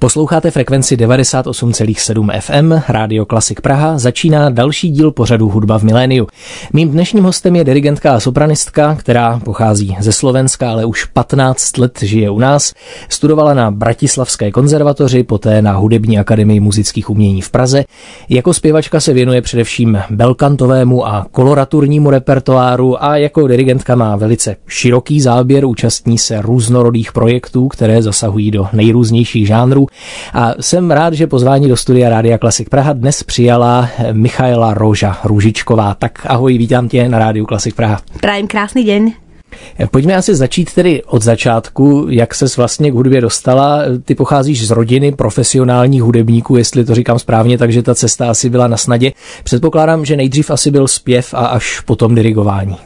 Posloucháte frekvenci 98,7 FM, Rádio Klasik Praha, začíná další díl pořadu Hudba v miléniu. Mým dnešním hostem je dirigentka a sopranistka, která pochází ze Slovenska, ale už 15 let žije u nás. Studovala na Bratislavské konzervatoři, poté na Hudební akademii muzických umění v Praze. Jako zpěvačka se věnuje především belkantovému a koloraturnímu repertoáru a jako dirigentka má velice široký záběr, účastní se různorodých projektů, které zasahují do nejrůznějších žánrů a jsem rád, že pozvání do studia Rádia Klasik Praha dnes přijala Michaela Roža Růžičková. Tak ahoj, vítám tě na Rádiu Klasik Praha. Prajem krásný den. Pojďme asi začít tedy od začátku, jak ses vlastně k hudbě dostala. Ty pocházíš z rodiny profesionálních hudebníků, jestli to říkám správně, takže ta cesta asi byla na snadě. Předpokládám, že nejdřív asi byl zpěv a až potom dirigování.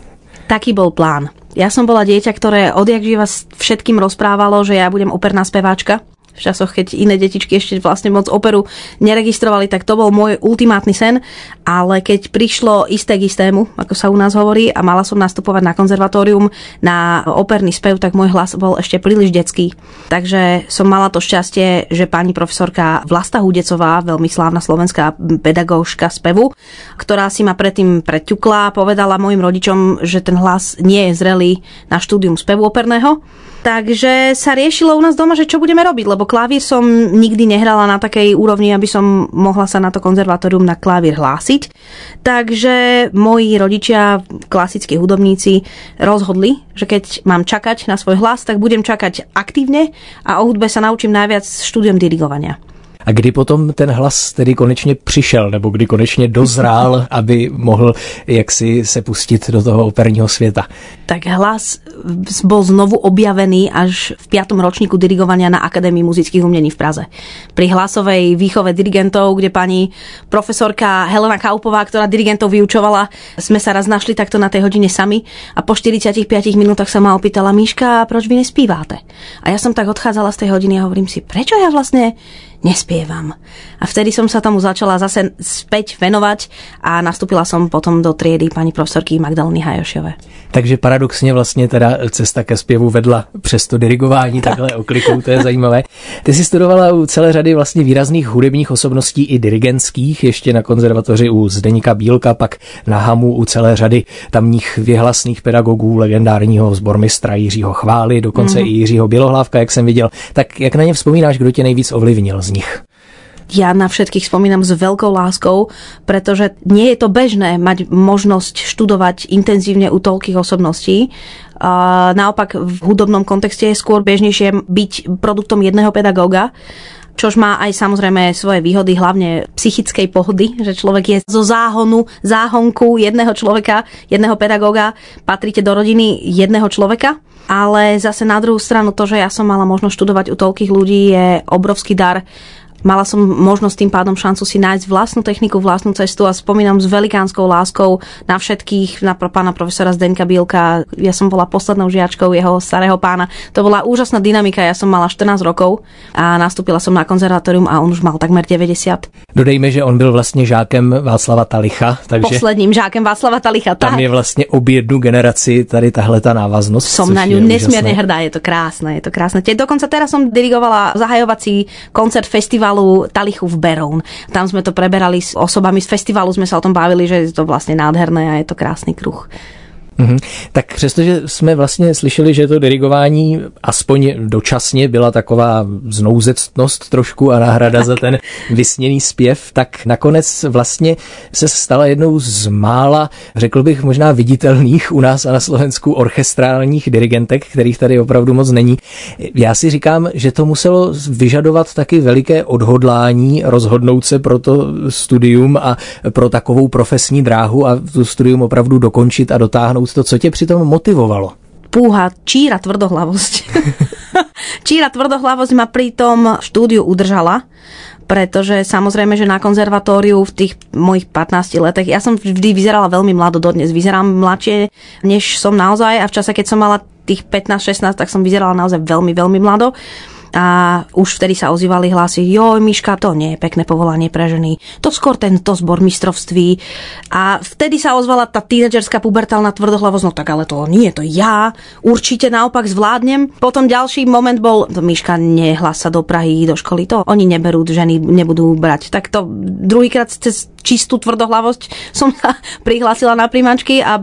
Taký bol plán. Ja som bola dieťa, ktoré odjak živa všetkým rozprávalo, že ja budem operná speváčka v časoch, keď iné detičky ešte vlastne moc operu neregistrovali, tak to bol môj ultimátny sen, ale keď prišlo isté k istému, ako sa u nás hovorí, a mala som nastupovať na konzervatórium na operný spev, tak môj hlas bol ešte príliš detský. Takže som mala to šťastie, že pani profesorka Vlasta Hudecová, veľmi slávna slovenská pedagóžka spevu, ktorá si ma predtým preťukla, povedala mojim rodičom, že ten hlas nie je zrelý na štúdium spevu operného. Takže sa riešilo u nás doma, že čo budeme robiť, lebo klavír som nikdy nehrala na takej úrovni, aby som mohla sa na to konzervatórium na klavír hlásiť. Takže moji rodičia, klasickí hudobníci, rozhodli, že keď mám čakať na svoj hlas, tak budem čakať aktívne a o hudbe sa naučím najviac štúdium dirigovania. A kdy potom ten hlas tedy konečně přišel, nebo kdy konečně dozrál, aby mohl jaksi se pustit do toho operního světa? Tak hlas bol znovu objavený až v 5. ročníku dirigovania na Akadémii muzických umení v Praze. Pri hlasovej výchove dirigentov, kde pani profesorka Helena Kaupová, ktorá dirigentov vyučovala, sme sa raz našli takto na tej hodine sami a po 45 minútach sa ma opýtala Míška, proč vy nespívate? A ja som tak odchádzala z tej hodiny a hovorím si, prečo ja vlastne nespievam. A vtedy som sa tomu začala zase späť venovať a nastúpila som potom do triedy pani profesorky Magdaleny Hajošové. Takže paradoxně vlastně teda cesta ke zpěvu vedla přes to dirigování tak. takhle oklikou, to je zajímavé. Ty jsi studovala u celé řady vlastně výrazných hudebních osobností i dirigentských, ještě na konzervatoři u Zdeníka Bílka, pak na Hamu u celé řady tamních věhlasných pedagogů, legendárního zbormistra Jiřího Chvály, dokonce mm-hmm. i Jiřího Bělohlávka, jak jsem viděl. Tak jak na ně vzpomínáš, kdo tě nejvíc ovlivnil z nich? ja na všetkých spomínam s veľkou láskou, pretože nie je to bežné mať možnosť študovať intenzívne u toľkých osobností. Naopak v hudobnom kontexte je skôr bežnejšie byť produktom jedného pedagóga, čož má aj samozrejme svoje výhody, hlavne psychickej pohody, že človek je zo záhonu, záhonku jedného človeka, jedného pedagóga, patríte do rodiny jedného človeka. Ale zase na druhú stranu to, že ja som mala možnosť študovať u toľkých ľudí je obrovský dar Mala som možnosť tým pádom šancu si nájsť vlastnú techniku, vlastnú cestu a spomínam s velikánskou láskou na všetkých, na pána profesora Zdenka Bielka. Ja som bola poslednou žiačkou jeho starého pána. To bola úžasná dynamika. Ja som mala 14 rokov a nastúpila som na konzervatórium a on už mal takmer 90. Dodejme, že on byl vlastně žákem Václava Talicha. Takže Posledním žákem Václava Talicha. Tam tak. je vlastně obě jednu generaci tady tahle ta návaznost. Som na ňu nesmierne hrdá, je to krásne, je to krásne. Dokonca teraz som dirigovala zahajovací koncert festival festivalu Talichu v Berón. Tam sme to preberali s osobami z festivalu, sme sa o tom bavili, že je to vlastne nádherné a je to krásny kruh. Mm-hmm. Tak přestože jsme vlastně slyšeli, že to dirigování aspoň dočasně byla taková znouzectnost trošku a náhrada za ten vysněný zpěv, tak nakonec vlastně se stala jednou z mála, řekl bych možná viditelných u nás a na Slovensku orchestrálních dirigentek, kterých tady opravdu moc není. Já si říkám, že to muselo vyžadovat taky veliké odhodlání rozhodnout se pro to studium a pro takovou profesní dráhu a tu studium opravdu dokončit a dotáhnout to, co tě přitom motivovalo? Púha, číra tvrdohlavosť. číra tvrdohlavosť ma pri tom štúdiu udržala, pretože samozrejme, že na konzervatóriu v tých mojich 15 letech, ja som vždy vyzerala veľmi mlado dodnes, vyzerám mladšie, než som naozaj a v čase, keď som mala tých 15-16, tak som vyzerala naozaj veľmi, veľmi mlado a už vtedy sa ozývali hlasy, joj, Miška, to nie je pekné povolanie pre ženy, to skôr tento zbor mistrovství. A vtedy sa ozvala tá tínedžerská pubertálna tvrdohlavosť, no tak ale to nie, to ja určite naopak zvládnem. Potom ďalší moment bol, Miška, nehlas sa do Prahy, do školy, to oni neberú, ženy nebudú brať. Tak to druhýkrát cez čistú tvrdohlavosť som sa prihlásila na príjmačky a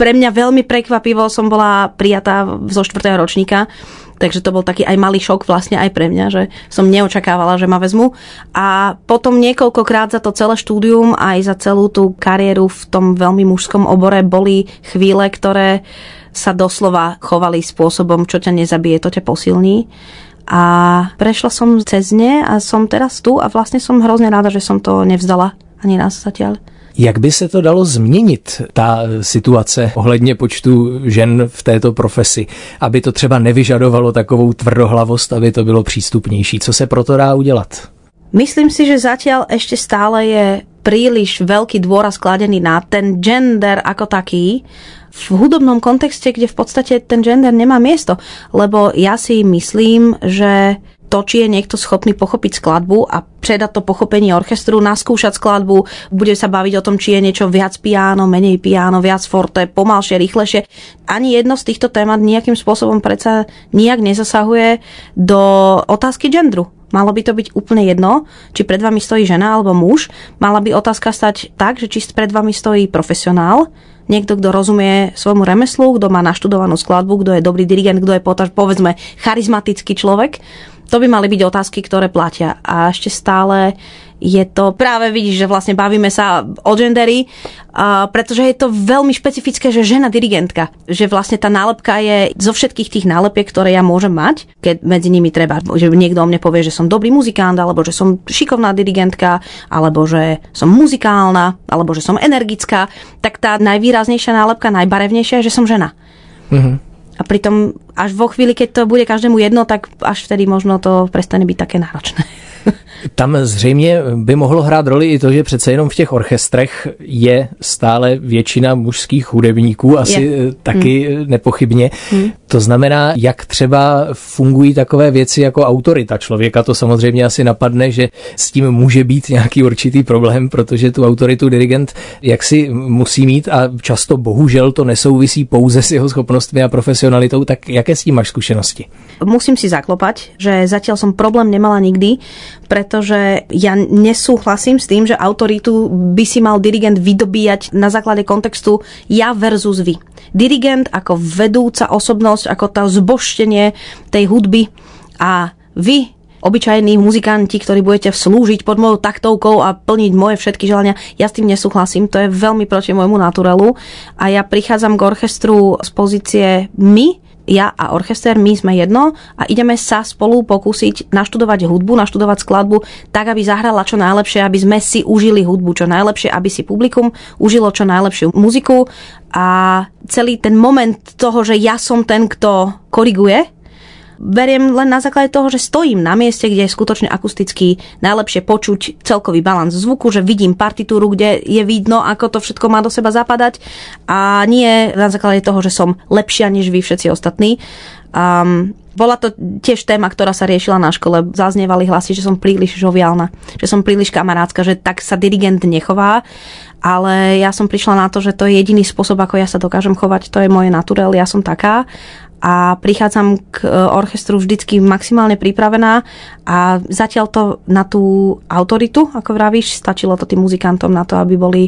pre mňa veľmi prekvapivo som bola prijatá zo štvrtého ročníka Takže to bol taký aj malý šok vlastne aj pre mňa, že som neočakávala, že ma vezmu. A potom niekoľkokrát za to celé štúdium, aj za celú tú kariéru v tom veľmi mužskom obore boli chvíle, ktoré sa doslova chovali spôsobom, čo ťa nezabije, to ťa posilní. A prešla som cez ne a som teraz tu a vlastne som hrozne ráda, že som to nevzdala ani raz zatiaľ. Jak by se to dalo změnit, ta situace ohledně počtu žen v této profesi, aby to třeba nevyžadovalo takovou tvrdohlavost, aby to bylo přístupnější? Co se proto dá udělat? Myslím si, že zatiaľ ešte stále je príliš veľký dôraz kladený na ten gender ako taký, v hudobnom kontexte, kde v podstate ten gender nemá miesto. Lebo ja si myslím, že to, či je niekto schopný pochopiť skladbu a predať to pochopenie orchestru, naskúšať skladbu, bude sa baviť o tom, či je niečo viac piano, menej piano, viac forte, pomalšie, rýchlejšie. Ani jedno z týchto témat nejakým spôsobom predsa nijak nezasahuje do otázky gendru. Malo by to byť úplne jedno, či pred vami stojí žena alebo muž. Mala by otázka stať tak, že či pred vami stojí profesionál, niekto, kto rozumie svojmu remeslu, kto má naštudovanú skladbu, kto je dobrý dirigent, kto je potaž, povedzme charizmatický človek to by mali byť otázky, ktoré platia. A ešte stále je to, práve vidíš, že vlastne bavíme sa o gendery, uh, pretože je to veľmi špecifické, že žena dirigentka, že vlastne tá nálepka je zo všetkých tých nálepiek, ktoré ja môžem mať, keď medzi nimi treba, že niekto o mne povie, že som dobrý muzikant, alebo že som šikovná dirigentka, alebo že som muzikálna, alebo že som energická, tak tá najvýraznejšia nálepka, najbarevnejšia je, že som žena. Mm-hmm. A pritom až vo chvíli, keď to bude každému jedno, tak až vtedy možno to prestane byť také náročné. Tam zřejmě by mohlo hrát roli i to, že přece jenom v těch orchestrech je stále většina mužských hudebníků, asi je. taky hmm. nepochybně. Hmm. To znamená, jak třeba fungují takové věci jako autorita člověka. To samozřejmě asi napadne, že s tím může být nějaký určitý problém, protože tu autoritu dirigent jaksi musí mít a často bohužel to nesouvisí pouze s jeho schopnostmi a profesionalitou. Tak jaké s tím máš zkušenosti? Musím si zaklopať, že zatiaľ som problém nemala nikdy, pretože ja nesúhlasím s tým, že autoritu by si mal dirigent vydobíjať na základe kontextu ja versus vy. Dirigent ako vedúca osobnosť, ako to zboštenie tej hudby a vy obyčajní muzikanti, ktorí budete slúžiť pod mojou taktovkou a plniť moje všetky želania. Ja s tým nesúhlasím, to je veľmi proti môjmu naturelu a ja prichádzam k orchestru z pozície my, ja a orchester, my sme jedno a ideme sa spolu pokúsiť naštudovať hudbu, naštudovať skladbu tak, aby zahrala čo najlepšie, aby sme si užili hudbu čo najlepšie, aby si publikum užilo čo najlepšiu muziku. A celý ten moment toho, že ja som ten, kto koriguje, beriem len na základe toho, že stojím na mieste, kde je skutočne akusticky najlepšie počuť celkový balans zvuku, že vidím partitúru, kde je vidno, ako to všetko má do seba zapadať a nie na základe toho, že som lepšia než vy všetci ostatní. Um, bola to tiež téma, ktorá sa riešila na škole. Zaznievali hlasy, že som príliš žoviálna, že som príliš kamarátska, že tak sa dirigent nechová. Ale ja som prišla na to, že to je jediný spôsob, ako ja sa dokážem chovať. To je moje naturel, ja som taká a prichádzam k e, orchestru vždycky maximálne pripravená a zatiaľ to na tú autoritu, ako vravíš, stačilo to tým muzikantom na to, aby boli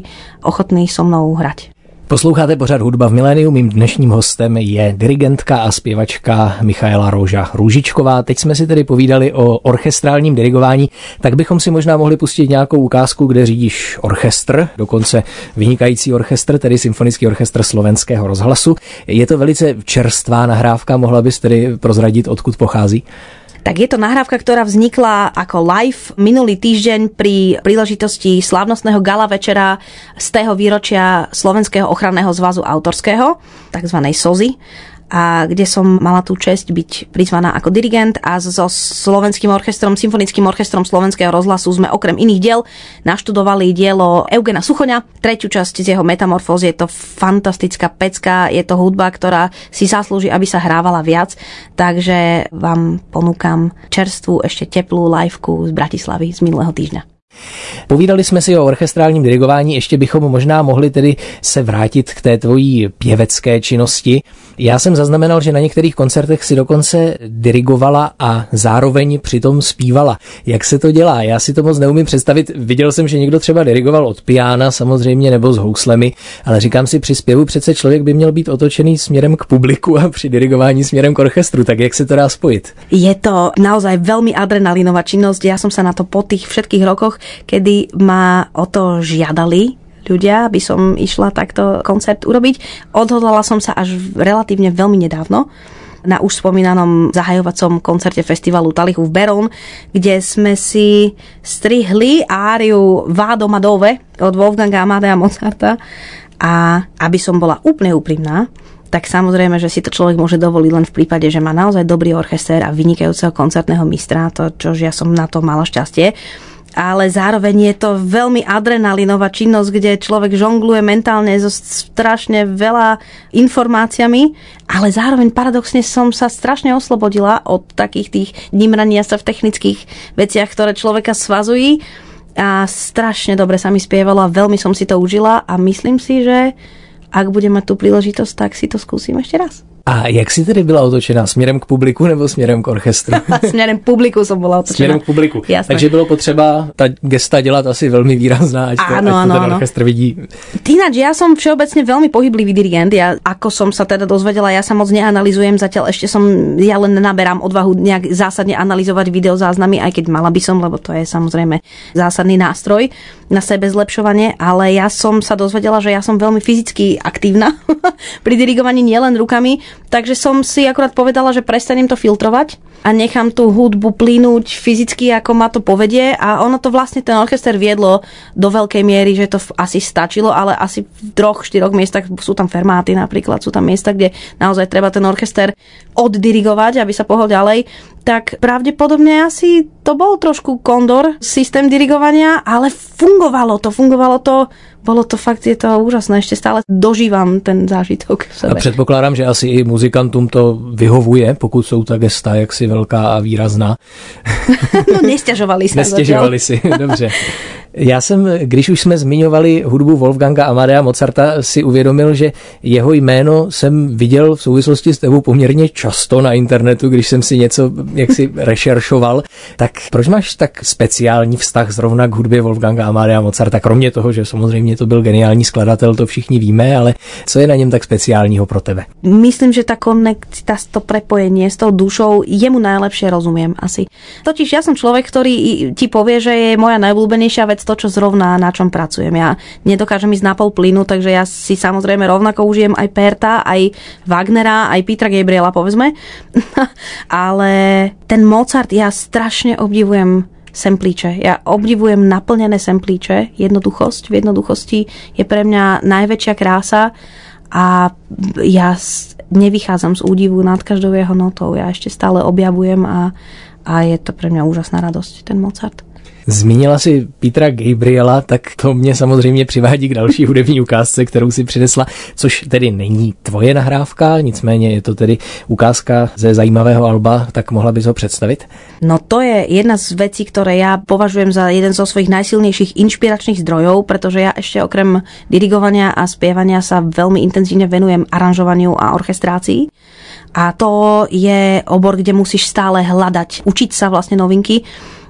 ochotní so mnou hrať. Posloucháte pořád Hudba v miléniu. Mým dnešním hostem je dirigentka a zpěvačka Michaela Roža Růžičková. Teď jsme si tedy povídali o orchestrálním dirigování, tak bychom si možná mohli pustit nějakou ukázku, kde řídíš orchestr, dokonce vynikající orchestr, tedy Symfonický orchestr slovenského rozhlasu. Je to velice čerstvá nahrávka, mohla bys tedy prozradit, odkud pochází? Tak je to nahrávka, ktorá vznikla ako live minulý týždeň pri príležitosti slávnostného gala večera z tého výročia Slovenského ochranného zvazu autorského, tzv. SOZY. A kde som mala tú čest byť prizvaná ako dirigent a so Slovenským orchestrom, Symfonickým orchestrom Slovenského rozhlasu sme okrem iných diel naštudovali dielo Eugena Suchoňa, tretiu časť z jeho Metamorfózy. Je to fantastická pecka, je to hudba, ktorá si zaslúži, aby sa hrávala viac, takže vám ponúkam čerstvú, ešte teplú liveku z Bratislavy z minulého týždňa. Povídali jsme si o orchestrálním dirigování, ještě bychom možná mohli tedy se vrátit k té tvojí pěvecké činnosti. Já jsem zaznamenal, že na některých koncertech si dokonce dirigovala a zároveň přitom zpívala. Jak se to dělá? Já si to moc neumím představit. Viděl jsem, že někdo třeba dirigoval od piána samozřejmě nebo s houslemi, ale říkám si, při zpěvu přece člověk by měl být otočený směrem k publiku a při dirigování směrem k orchestru. Tak jak se to dá spojit? Je to naozaj veľmi adrenalinová činnosť. Ja som sa na to po tých všetkých rokoch, kedy ma o to žiadali ľudia, aby som išla takto koncert urobiť. Odhodlala som sa až relatívne veľmi nedávno na už spomínanom zahajovacom koncerte festivalu Talichu v Beron, kde sme si strihli áriu Vádo Madove od Wolfganga Amadea Mozarta a aby som bola úplne úprimná, tak samozrejme, že si to človek môže dovoliť len v prípade, že má naozaj dobrý orchester a vynikajúceho koncertného mistra, to, čo ja som na to mala šťastie ale zároveň je to veľmi adrenalinová činnosť, kde človek žongluje mentálne so strašne veľa informáciami, ale zároveň paradoxne som sa strašne oslobodila od takých tých nimrania sa v technických veciach, ktoré človeka svazují a strašne dobre sa mi spievalo a veľmi som si to užila a myslím si, že ak budem mať tú príležitosť, tak si to skúsim ešte raz. A jak si tedy byla otočená? Směrem k publiku nebo směrem k orchestru? směrem k publiku jsem byla otočená. Směrem k publiku. Jasne. Takže bylo potřeba ta gesta dělat asi velmi výrazná, ať to, áno, ať to ten orchestr vidí. Ináč, ja som všeobecne veľmi pohyblivý dirigent. Ja, ako som sa teda dozvedela, ja sa moc neanalizujem, zatiaľ ešte som, ja len naberám odvahu nejak zásadne analyzovať videozáznamy, aj keď mala by som, lebo to je samozrejme zásadný nástroj na sebe zlepšovanie, ale ja som sa dozvedela, že ja som veľmi fyzicky aktívna pri dirigovaní nielen rukami, Takže som si akurát povedala, že prestanem to filtrovať a nechám tú hudbu plynúť fyzicky, ako ma to povedie. A ono to vlastne ten orchester viedlo do veľkej miery, že to asi stačilo, ale asi v troch, štyroch miestach sú tam fermáty napríklad, sú tam miesta, kde naozaj treba ten orchester oddirigovať, aby sa pohol ďalej, tak pravdepodobne asi to bol trošku kondor systém dirigovania, ale fungovalo to, fungovalo to. Bolo to fakt, je to úžasné, ešte stále dožívam ten zážitok v sebe. A předpokládám, že asi i muzikantům to vyhovuje, pokud jsou ta gesta jaksi velká a výrazná. no nestěžovali se. Nestěžovali si, dobře. Já jsem, když už jsme zmiňovali hudbu Wolfganga Amadea Mozarta, si uvědomil, že jeho jméno jsem viděl v souvislosti s tebou poměrně často na internetu, když jsem si něco jaksi rešeršoval. Tak proč máš tak speciální vztah zrovna k hudbě Wolfganga Amadea Mozarta, kromě toho, že samozřejmě to byl geniální skladatel, to všichni víme, ale co je na něm tak speciálního pro tebe? Myslím, že ta konekta, to prepojenie s tou dušou, jemu najlepšie rozumiem asi. Totiž ja som človek, ktorý ti povie, že je moja najobľúbenejšia vec to, čo zrovna na čom pracujem. Ja nedokážem ísť na pol plynu, takže ja si samozrejme rovnako užijem aj Perta, aj Wagnera, aj Petra Gabriela, povedzme. Ale ten Mozart, ja strašne obdivujem semplíče. Ja obdivujem naplnené semplíče. Jednoduchosť. V jednoduchosti je pre mňa najväčšia krása a ja nevychádzam z údivu nad každou jeho notou. Ja ešte stále objavujem a, a je to pre mňa úžasná radosť, ten Mozart. Zmínila si Petra Gabriela, tak to mě samozřejmě přivádí k další hudební ukázce, kterou si přinesla, což tedy není tvoje nahrávka, nicméně je to tedy ukázka ze zajímavého alba, tak mohla bys ho představit? No to je jedna z vecí, ktoré ja považujem za jeden zo svojich najsilnejších inšpiračných zdrojov, pretože ja ešte okrem dirigovania a spievania sa veľmi intenzívne venujem aranžovaniu a orchestrácii. A to je obor, kde musíš stále hľadať, učiť sa vlastne novinky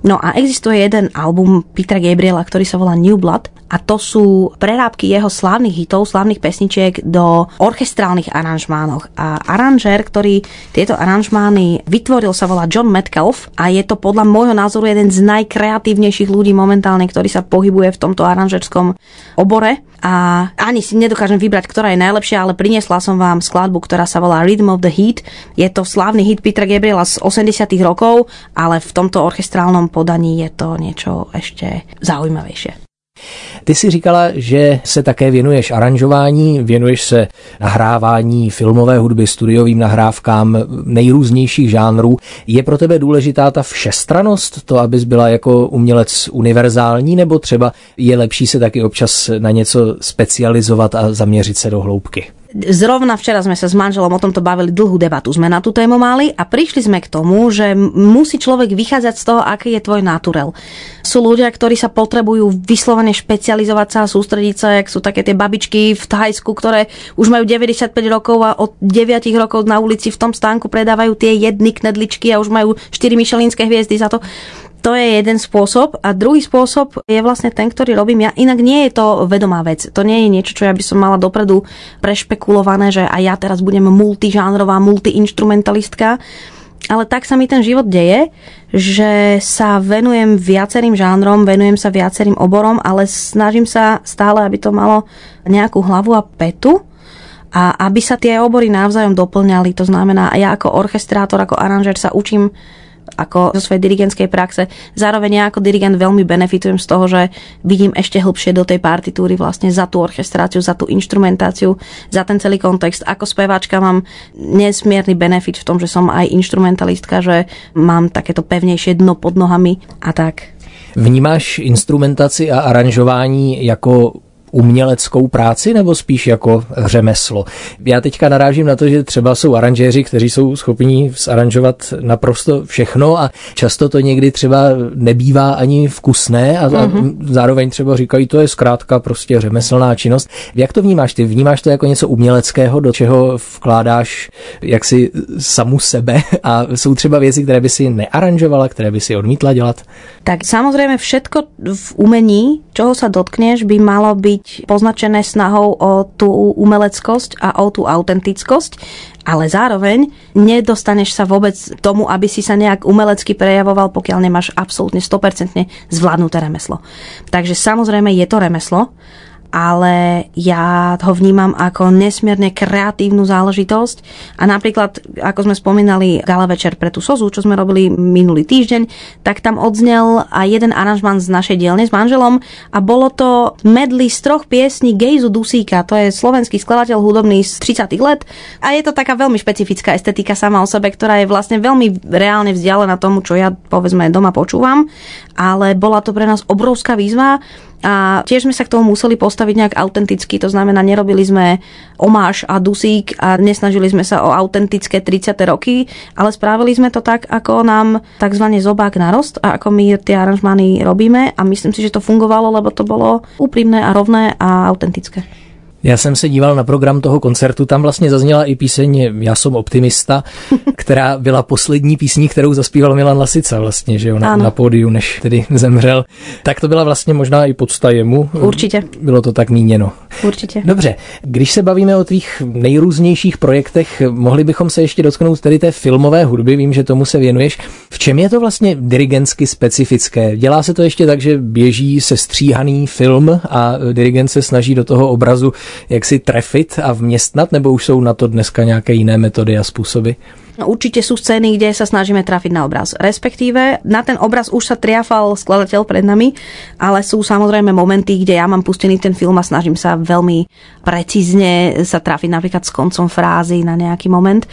No a existuje jeden album Petra Gabriela, ktorý sa volá New Blood a to sú prerábky jeho slávnych hitov, slávnych pesničiek do orchestrálnych aranžmánoch. A aranžér, ktorý tieto aranžmány vytvoril, sa volá John Metcalf a je to podľa môjho názoru jeden z najkreatívnejších ľudí momentálne, ktorý sa pohybuje v tomto aranžerskom obore. A ani si nedokážem vybrať, ktorá je najlepšia, ale priniesla som vám skladbu, ktorá sa volá Rhythm of the Heat. Je to slávny hit Petra Gabriela z 80 rokov, ale v tomto orchestrálnom podaní je to niečo ešte zaujímavejšie. Ty si říkala, že se také věnuješ aranžování, věnuješ se nahrávání filmové hudby, studiovým nahrávkám nejrůznějších žánrů. Je pro tebe důležitá ta všestranost, to, abys byla jako umělec univerzální, nebo třeba je lepší se taky občas na něco specializovat a zaměřit se do hloubky? Zrovna včera sme sa s manželom o tomto bavili, dlhú debatu sme na tú tému mali a prišli sme k tomu, že musí človek vychádzať z toho, aký je tvoj naturel. Sú ľudia, ktorí sa potrebujú vyslovene špecializovať sa a sústrediť sa, jak sú také tie babičky v Thajsku, ktoré už majú 95 rokov a od 9 rokov na ulici v tom stánku predávajú tie jedny knedličky a už majú 4 myšelinské hviezdy za to. To je jeden spôsob. A druhý spôsob je vlastne ten, ktorý robím ja. Inak nie je to vedomá vec. To nie je niečo, čo ja by som mala dopredu prešpekulované, že aj ja teraz budem multižánrová, multiinstrumentalistka. Ale tak sa mi ten život deje, že sa venujem viacerým žánrom, venujem sa viacerým oborom, ale snažím sa stále, aby to malo nejakú hlavu a petu a aby sa tie obory navzájom doplňali. To znamená, ja ako orchestrátor, ako aranžer sa učím ako zo svojej dirigentskej praxe. Zároveň ja ako dirigent veľmi benefitujem z toho, že vidím ešte hlbšie do tej partitúry vlastne za tú orchestráciu, za tú instrumentáciu, za ten celý kontext. Ako speváčka mám nesmierny benefit v tom, že som aj instrumentalistka, že mám takéto pevnejšie dno pod nohami a tak. Vnímáš instrumentaci a aranžování jako uměleckou práci nebo spíš jako řemeslo. Já teďka narážím na to, že třeba jsou aranžéři, kteří jsou schopni zaranžovat naprosto všechno a často to někdy třeba nebývá ani vkusné a, mm-hmm. zároveň třeba říkají, to je zkrátka prostě řemeslná činnost. Jak to vnímáš ty? Vnímáš to jako něco uměleckého, do čeho vkládáš jaksi samu sebe a jsou třeba věci, které by si nearanžovala, které by si odmítla dělat? Tak samozrejme všetko v umení, čoho sa dotkneš, by malo byť byť poznačené snahou o tú umeleckosť a o tú autentickosť, ale zároveň nedostaneš sa vôbec tomu, aby si sa nejak umelecky prejavoval, pokiaľ nemáš absolútne 100% zvládnuté remeslo. Takže samozrejme je to remeslo, ale ja ho vnímam ako nesmierne kreatívnu záležitosť. A napríklad, ako sme spomínali gala večer pre tú sozu, čo sme robili minulý týždeň, tak tam odznel aj jeden aranžman z našej dielne s manželom a bolo to medley z troch piesní Gejzu Dusíka, to je slovenský skladateľ hudobný z 30 let. A je to taká veľmi špecifická estetika sama o sebe, ktorá je vlastne veľmi reálne vzdialená tomu, čo ja povedzme doma počúvam, ale bola to pre nás obrovská výzva a tiež sme sa k tomu museli postaviť nejak autenticky, to znamená, nerobili sme omáš a dusík a nesnažili sme sa o autentické 30. roky, ale spravili sme to tak, ako nám tzv. zobák narost a ako my tie aranžmány robíme a myslím si, že to fungovalo, lebo to bolo úprimné a rovné a autentické. Já jsem se díval na program toho koncertu, tam vlastně zazněla i píseň Já jsem optimista, která byla poslední písní, kterou zaspíval Milan Lasica vlastně, že jo, na, na pódiu, než tedy zemřel. Tak to byla vlastně možná i podsta jemu. Určitě. Bylo to tak míněno. Určitě. Dobře, když se bavíme o tvých nejrůznějších projektech, mohli bychom se ještě dotknout tedy té filmové hudby, vím, že tomu se věnuješ. V čem je to vlastně dirigentsky specifické? Dělá se to ještě tak, že běží se stříhaný film a dirigent se snaží do toho obrazu jak si trefit a vměstnat, nebo už jsou na to dneska nějaké jiné metody a způsoby? No, určite sú scény, kde sa snažíme trafiť na obraz. Respektíve na ten obraz už sa triafal skladateľ pred nami, ale sú samozrejme momenty, kde ja mám pustený ten film a snažím sa veľmi precízne sa trafiť napríklad s koncom frázy na nejaký moment.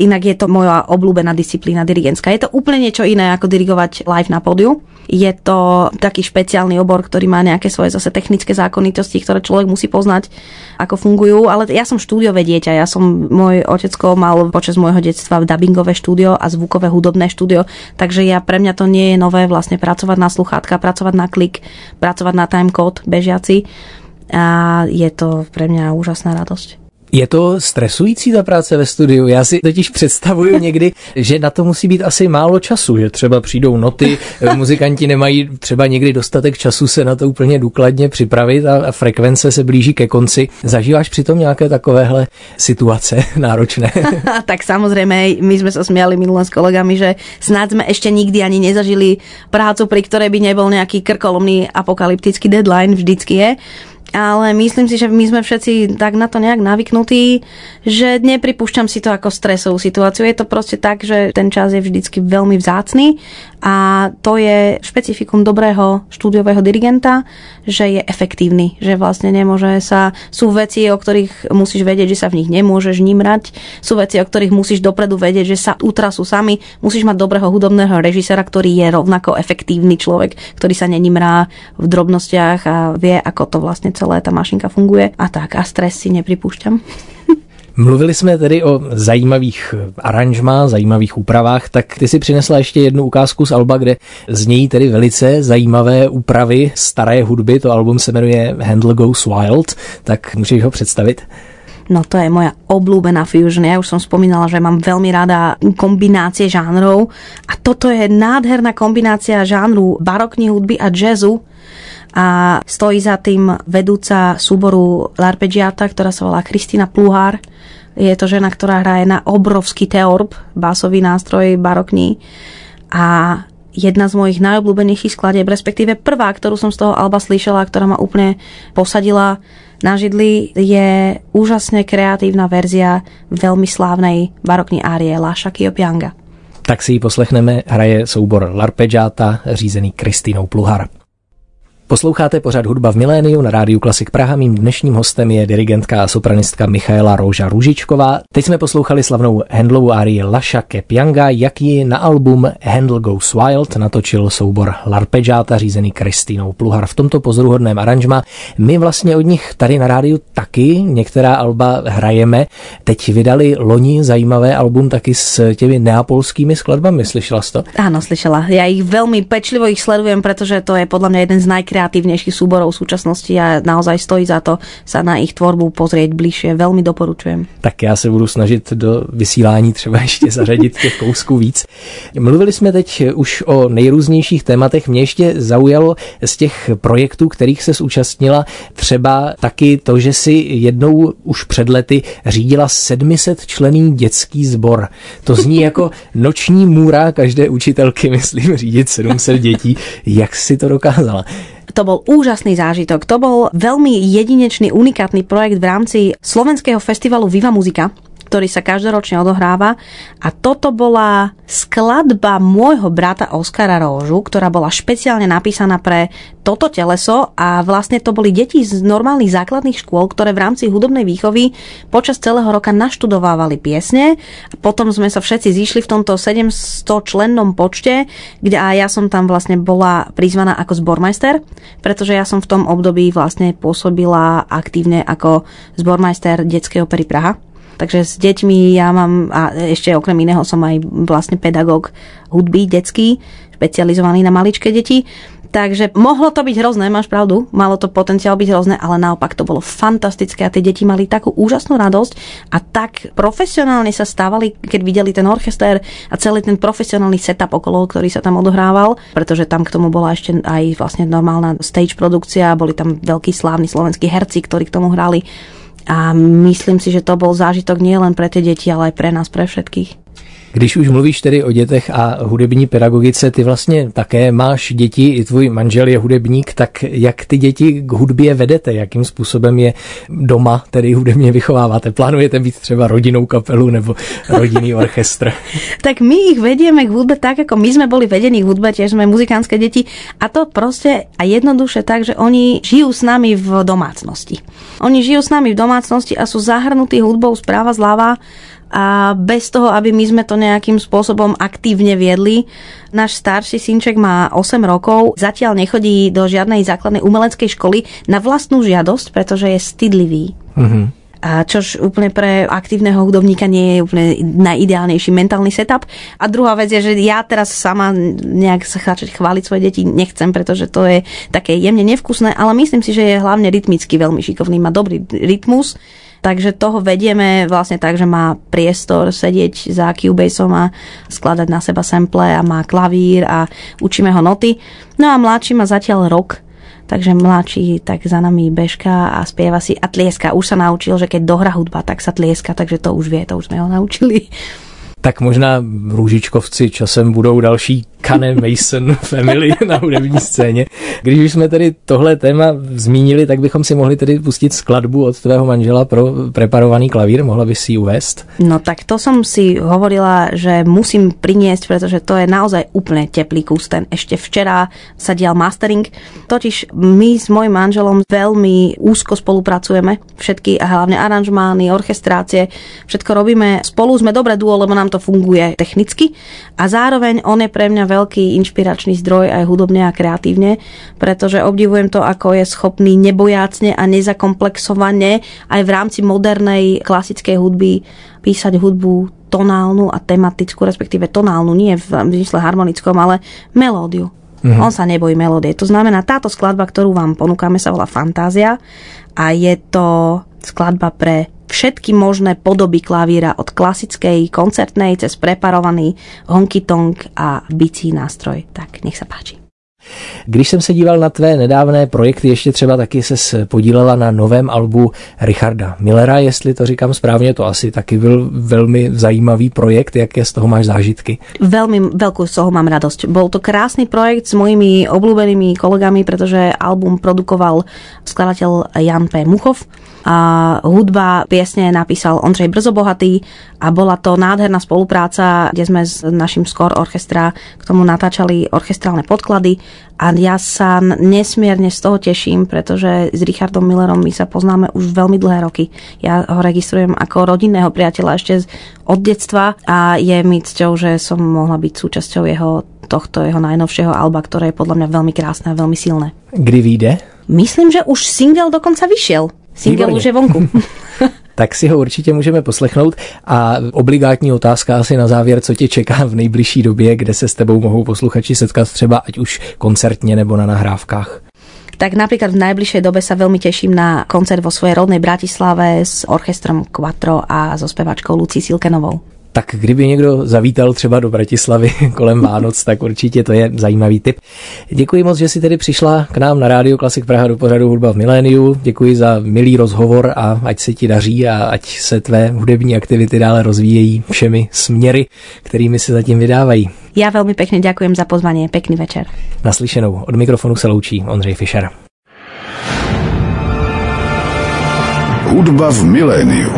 Inak je to moja obľúbená disciplína dirigentská. Je to úplne niečo iné ako dirigovať live na pódiu. Je to taký špeciálny obor, ktorý má nejaké svoje zase technické zákonitosti, ktoré človek musí poznať, ako fungujú. Ale ja som štúdiové dieťa. Ja som, môj otecko mal počas môjho detstva dubbingové štúdio a zvukové hudobné štúdio. Takže ja pre mňa to nie je nové vlastne pracovať na sluchátka, pracovať na klik, pracovať na timecode bežiaci. A je to pre mňa úžasná radosť. Je to stresující ta práce ve studiu? Já si totiž představuju někdy, že na to musí být asi málo času, že třeba přijdou noty, muzikanti nemají třeba někdy dostatek času se na to úplně důkladně připravit a, frekvence se blíží ke konci. Zažíváš přitom nějaké takovéhle situace náročné? tak samozřejmě, my jsme se smiali minule s kolegami, že snad jsme ještě nikdy ani nezažili prácu, pri ktorej by nebol nejaký krkolomný apokalyptický deadline, vždycky je ale myslím si, že my sme všetci tak na to nejak navyknutí, že nepripúšťam si to ako stresovú situáciu. Je to proste tak, že ten čas je vždycky veľmi vzácný A to je špecifikum dobrého štúdiového dirigenta, že je efektívny, že vlastne nemôže sa... Sú veci, o ktorých musíš vedieť, že sa v nich nemôžeš nimrať, sú veci, o ktorých musíš dopredu vedieť, že sa utrasú sami. Musíš mať dobrého hudobného režisera, ktorý je rovnako efektívny človek, ktorý sa nenimrá v drobnostiach a vie, ako to vlastne celé tá mašinka funguje. A tak, a stres si nepripúšťam. Mluvili jsme tedy o zajímavých aranžmá, zajímavých úpravách, tak ty si přinesla ještě jednu ukázku z Alba, kde znějí tedy velice zajímavé úpravy staré hudby. To album se jmenuje Handle Goes Wild, tak můžeš ho představit? No to je moja obľúbená fusion. Ja už som spomínala, že mám veľmi rada kombinácie žánrov a toto je nádherná kombinácia žánru barokní hudby a jazzu a stojí za tým vedúca súboru Larpeggiata, ktorá sa volá Kristina Pluhár je to žena, ktorá hraje na obrovský teorb, básový nástroj barokný. A jedna z mojich najobľúbenejších skladieb, respektíve prvá, ktorú som z toho Alba slyšela, ktorá ma úplne posadila na židli, je úžasne kreatívna verzia veľmi slávnej barokní árie La Shakio Pianga. Tak si ji poslechneme, hraje soubor Larpeggiata, řízený Kristinou Pluhar. Posloucháte pořád hudba v miléniu na rádiu Klasik Praha. Mým dnešním hostem je dirigentka a sopranistka Michaela Rouža Ružičková. Teď jsme poslouchali slavnou Handlovu árii Laša Kepianga, jaký na album Handle Goes Wild natočil soubor Larpeggiata řízený Kristínou Pluhar. V tomto pozoruhodném aranžma my vlastně od nich tady na rádiu taky některá alba hrajeme. Teď vydali loni zajímavé album taky s těmi neapolskými skladbami. Slyšela jsi to? Áno, slyšela. Ja ich veľmi pečlivo ich sledujem, pretože to je podľa mňa jeden z najkrásnejších najkreatívnejších súborov v súčasnosti a naozaj stojí za to sa na ich tvorbu pozrieť bližšie. Velmi doporučujem. Tak já se budu snažit do vysílání třeba ještě zařadit těch kousků víc. Mluvili jsme teď už o nejrůznějších tématech. Mě ještě zaujalo z těch projektů, kterých se zúčastnila, třeba taky to, že si jednou už před lety řídila 700 člený dětský sbor. To zní jako noční můra každé učitelky, myslím, řídit 700 dětí. Jak si to dokázala? To bol úžasný zážitok. To bol veľmi jedinečný, unikátny projekt v rámci slovenského festivalu Viva Muzika ktorý sa každoročne odohráva. A toto bola skladba môjho brata Oskara Róžu, ktorá bola špeciálne napísaná pre toto teleso a vlastne to boli deti z normálnych základných škôl, ktoré v rámci hudobnej výchovy počas celého roka naštudovávali piesne. A potom sme sa všetci zišli v tomto 700 člennom počte, kde aj ja som tam vlastne bola prizvaná ako zbormajster, pretože ja som v tom období vlastne pôsobila aktívne ako zbormajster detskej opery Praha. Takže s deťmi ja mám, a ešte okrem iného som aj vlastne pedagóg hudby detský, špecializovaný na maličké deti. Takže mohlo to byť hrozné, máš pravdu, malo to potenciál byť hrozné, ale naopak to bolo fantastické a tie deti mali takú úžasnú radosť a tak profesionálne sa stávali, keď videli ten orchester a celý ten profesionálny setup okolo, ktorý sa tam odohrával, pretože tam k tomu bola ešte aj vlastne normálna stage produkcia, boli tam veľkí slávni slovenskí herci, ktorí k tomu hrali a myslím si, že to bol zážitok nielen pre tie deti, ale aj pre nás, pre všetkých. Když už mluvíš tedy o dětech a hudební pedagogice, ty vlastně také máš děti, i tvůj manžel je hudebník, tak jak ty děti k hudbě vedete, jakým způsobem je doma tedy hudebně vychováváte? Plánujete být třeba rodinou kapelu nebo rodinný orchestr? tak my ich vedieme k hudbe tak, ako my sme boli vedení k hudbe, tiež sme muzikánske deti a to proste a jednoduše tak, že oni žijú s nami v domácnosti. Oni žijú s nami v domácnosti a sú zahrnutí hudbou správa zľava a bez toho, aby my sme to nejakým spôsobom aktívne viedli. Náš starší synček má 8 rokov, zatiaľ nechodí do žiadnej základnej umeleckej školy na vlastnú žiadosť, pretože je stydlivý. Mm-hmm. A čož úplne pre aktívneho hudobníka nie je úplne najideálnejší mentálny setup. A druhá vec je, že ja teraz sama nejak sa chváliť svoje deti nechcem, pretože to je také jemne nevkusné, ale myslím si, že je hlavne rytmicky veľmi šikovný, má dobrý rytmus Takže toho vedieme vlastne tak, že má priestor sedieť za Cubaseom a skladať na seba sample a má klavír a učíme ho noty. No a mladší má zatiaľ rok, takže mladší tak za nami bežka a spieva si a tlieska. Už sa naučil, že keď dohra hudba, tak sa tlieska, takže to už vie, to už sme ho naučili tak možná růžičkovci časem budou další Kane Mason Family na hudební scéně. Když už jsme tedy tohle téma zmínili, tak bychom si mohli tedy pustit skladbu od tvého manžela pro preparovaný klavír. Mohla by si ji uvést? No tak to som si hovorila, že musím priniesť, pretože to je naozaj úplne teplý kus. Ten ešte včera sa dial mastering. Totiž my s mojim manželom veľmi úzko spolupracujeme. Všetky a hlavne aranžmány, orchestrácie, všetko robíme spolu. Sme dobré duo, lebo nám to funguje technicky. A zároveň on je pre mňa veľký inšpiračný zdroj aj hudobne a kreatívne, pretože obdivujem to, ako je schopný nebojácne a nezakomplexovane aj v rámci modernej klasickej hudby písať hudbu tonálnu a tematickú, respektíve tonálnu, nie v zmysle harmonickom, ale melódiu. Mm-hmm. On sa nebojí melódie. To znamená, táto skladba, ktorú vám ponúkame, sa volá Fantázia a je to skladba pre všetky možné podoby klavíra od klasickej koncertnej cez preparovaný honky-tonk a bicí nástroj. Tak, nech sa páči. Když jsem se díval na tvé nedávné projekty, ještě třeba taky se podílela na novém albu Richarda Millera, jestli to říkám správně, to asi taky byl velmi zajímavý projekt, jaké z toho máš zážitky? Veľmi veľkú z toho mám radosť. Bol to krásny projekt s mojimi obľúbenými kolegami, pretože album produkoval skladateľ Jan P. Muchov a hudba piesne napísal Ondřej Brzobohatý a bola to nádherná spolupráca, kde sme s našim Skor orchestra k tomu natáčali orchestrálne podklady a ja sa nesmierne z toho teším, pretože s Richardom Millerom my sa poznáme už veľmi dlhé roky. Ja ho registrujem ako rodinného priateľa ešte od detstva a je mi cťou, že som mohla byť súčasťou jeho tohto jeho najnovšieho alba, ktoré je podľa mňa veľmi krásne a veľmi silné. Kdy vyjde? Myslím, že už single dokonca vyšiel. Single už je vonku. tak si ho určitě můžeme poslechnout. A obligátní otázka asi na závěr, co tě čeká v nejbližší době, kde se s tebou mohou posluchači setkat třeba ať už koncertně nebo na nahrávkách tak napríklad v najbližšej dobe sa veľmi teším na koncert vo svojej rodnej Bratislave s orchestrom Quattro a so spevačkou Lucí Silkenovou. Tak kdyby někdo zavítal třeba do Bratislavy kolem Vánoc, tak určitě to je zajímavý tip. Děkuji moc, že jsi tedy přišla k nám na Rádio Klasik Praha do pořadu Hudba v miléniu. Děkuji za milý rozhovor a ať se ti daří a ať se tvé hudební aktivity dále rozvíjejí všemi směry, kterými se zatím vydávají. Já velmi pekne ďakujem za pozvanie. Pekný večer. Naslyšenou. Od mikrofonu se loučí Ondřej Fischer. Hudba v miléniu.